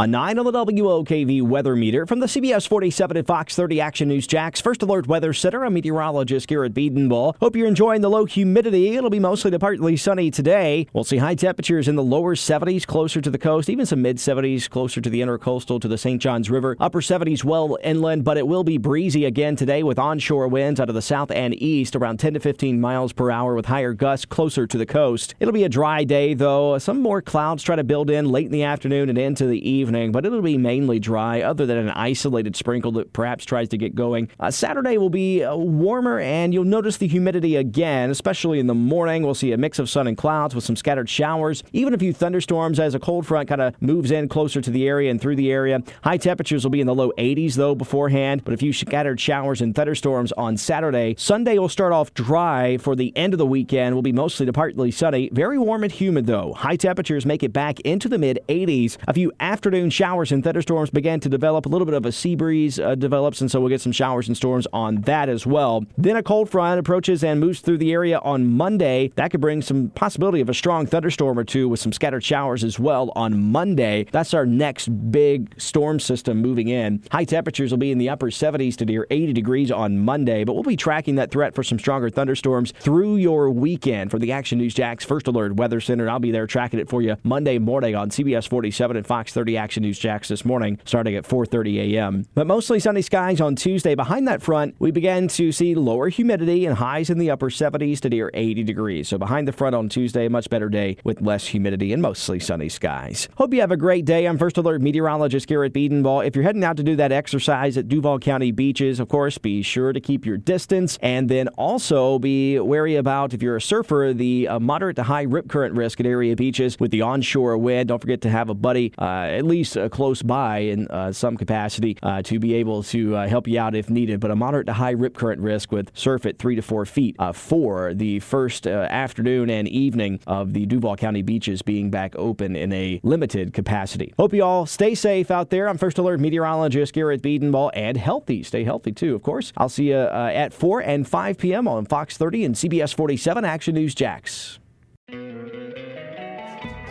A 9 on the WOKV weather meter from the CBS 47 and Fox 30 Action News Jax First Alert Weather Center. I'm meteorologist Garrett Bedenbaugh. Hope you're enjoying the low humidity. It'll be mostly to partly sunny today. We'll see high temperatures in the lower 70s closer to the coast, even some mid 70s closer to the intercoastal to the St. Johns River. Upper 70s well inland, but it will be breezy again today with onshore winds out of the south and east around 10 to 15 miles per hour with higher gusts closer to the coast. It'll be a dry day though. Some more clouds try to build in late in the afternoon and into the evening evening, but it'll be mainly dry, other than an isolated sprinkle that perhaps tries to get going. Uh, Saturday will be uh, warmer, and you'll notice the humidity again, especially in the morning. We'll see a mix of sun and clouds with some scattered showers, even a few thunderstorms as a cold front kind of moves in closer to the area and through the area. High temperatures will be in the low 80s, though, beforehand, but a few scattered showers and thunderstorms on Saturday. Sunday will start off dry for the end of the weekend. Will be mostly to partly sunny. Very warm and humid, though. High temperatures make it back into the mid 80s. A few afternoon afternoon, showers and thunderstorms began to develop. A little bit of a sea breeze uh, develops, and so we'll get some showers and storms on that as well. Then a cold front approaches and moves through the area on Monday. That could bring some possibility of a strong thunderstorm or two with some scattered showers as well on Monday. That's our next big storm system moving in. High temperatures will be in the upper 70s to near 80 degrees on Monday, but we'll be tracking that threat for some stronger thunderstorms through your weekend. For the Action News Jax First Alert Weather Center, I'll be there tracking it for you Monday morning on CBS 47 and Fox 30 Action. Action News Jax this morning, starting at 4:30 a.m. But mostly sunny skies on Tuesday. Behind that front, we began to see lower humidity and highs in the upper 70s to near 80 degrees. So behind the front on Tuesday, a much better day with less humidity and mostly sunny skies. Hope you have a great day. I'm First Alert meteorologist Garrett Bedenbaugh. If you're heading out to do that exercise at Duval County beaches, of course, be sure to keep your distance and then also be wary about if you're a surfer the uh, moderate to high rip current risk at area beaches with the onshore wind. Don't forget to have a buddy uh, at least uh, close by in uh, some capacity uh, to be able to uh, help you out if needed. But a moderate to high rip current risk with surf at three to four feet uh, for the first afternoon and evening of the Duval County beaches being back open in a limited capacity. Hope you all stay safe out there. I'm First Alert meteorologist Garrett Bedenbaugh and healthy. Stay healthy too, of course. I'll see you at 4 and 5 p.m. on Fox 30 and CBS 47 Action News Jax.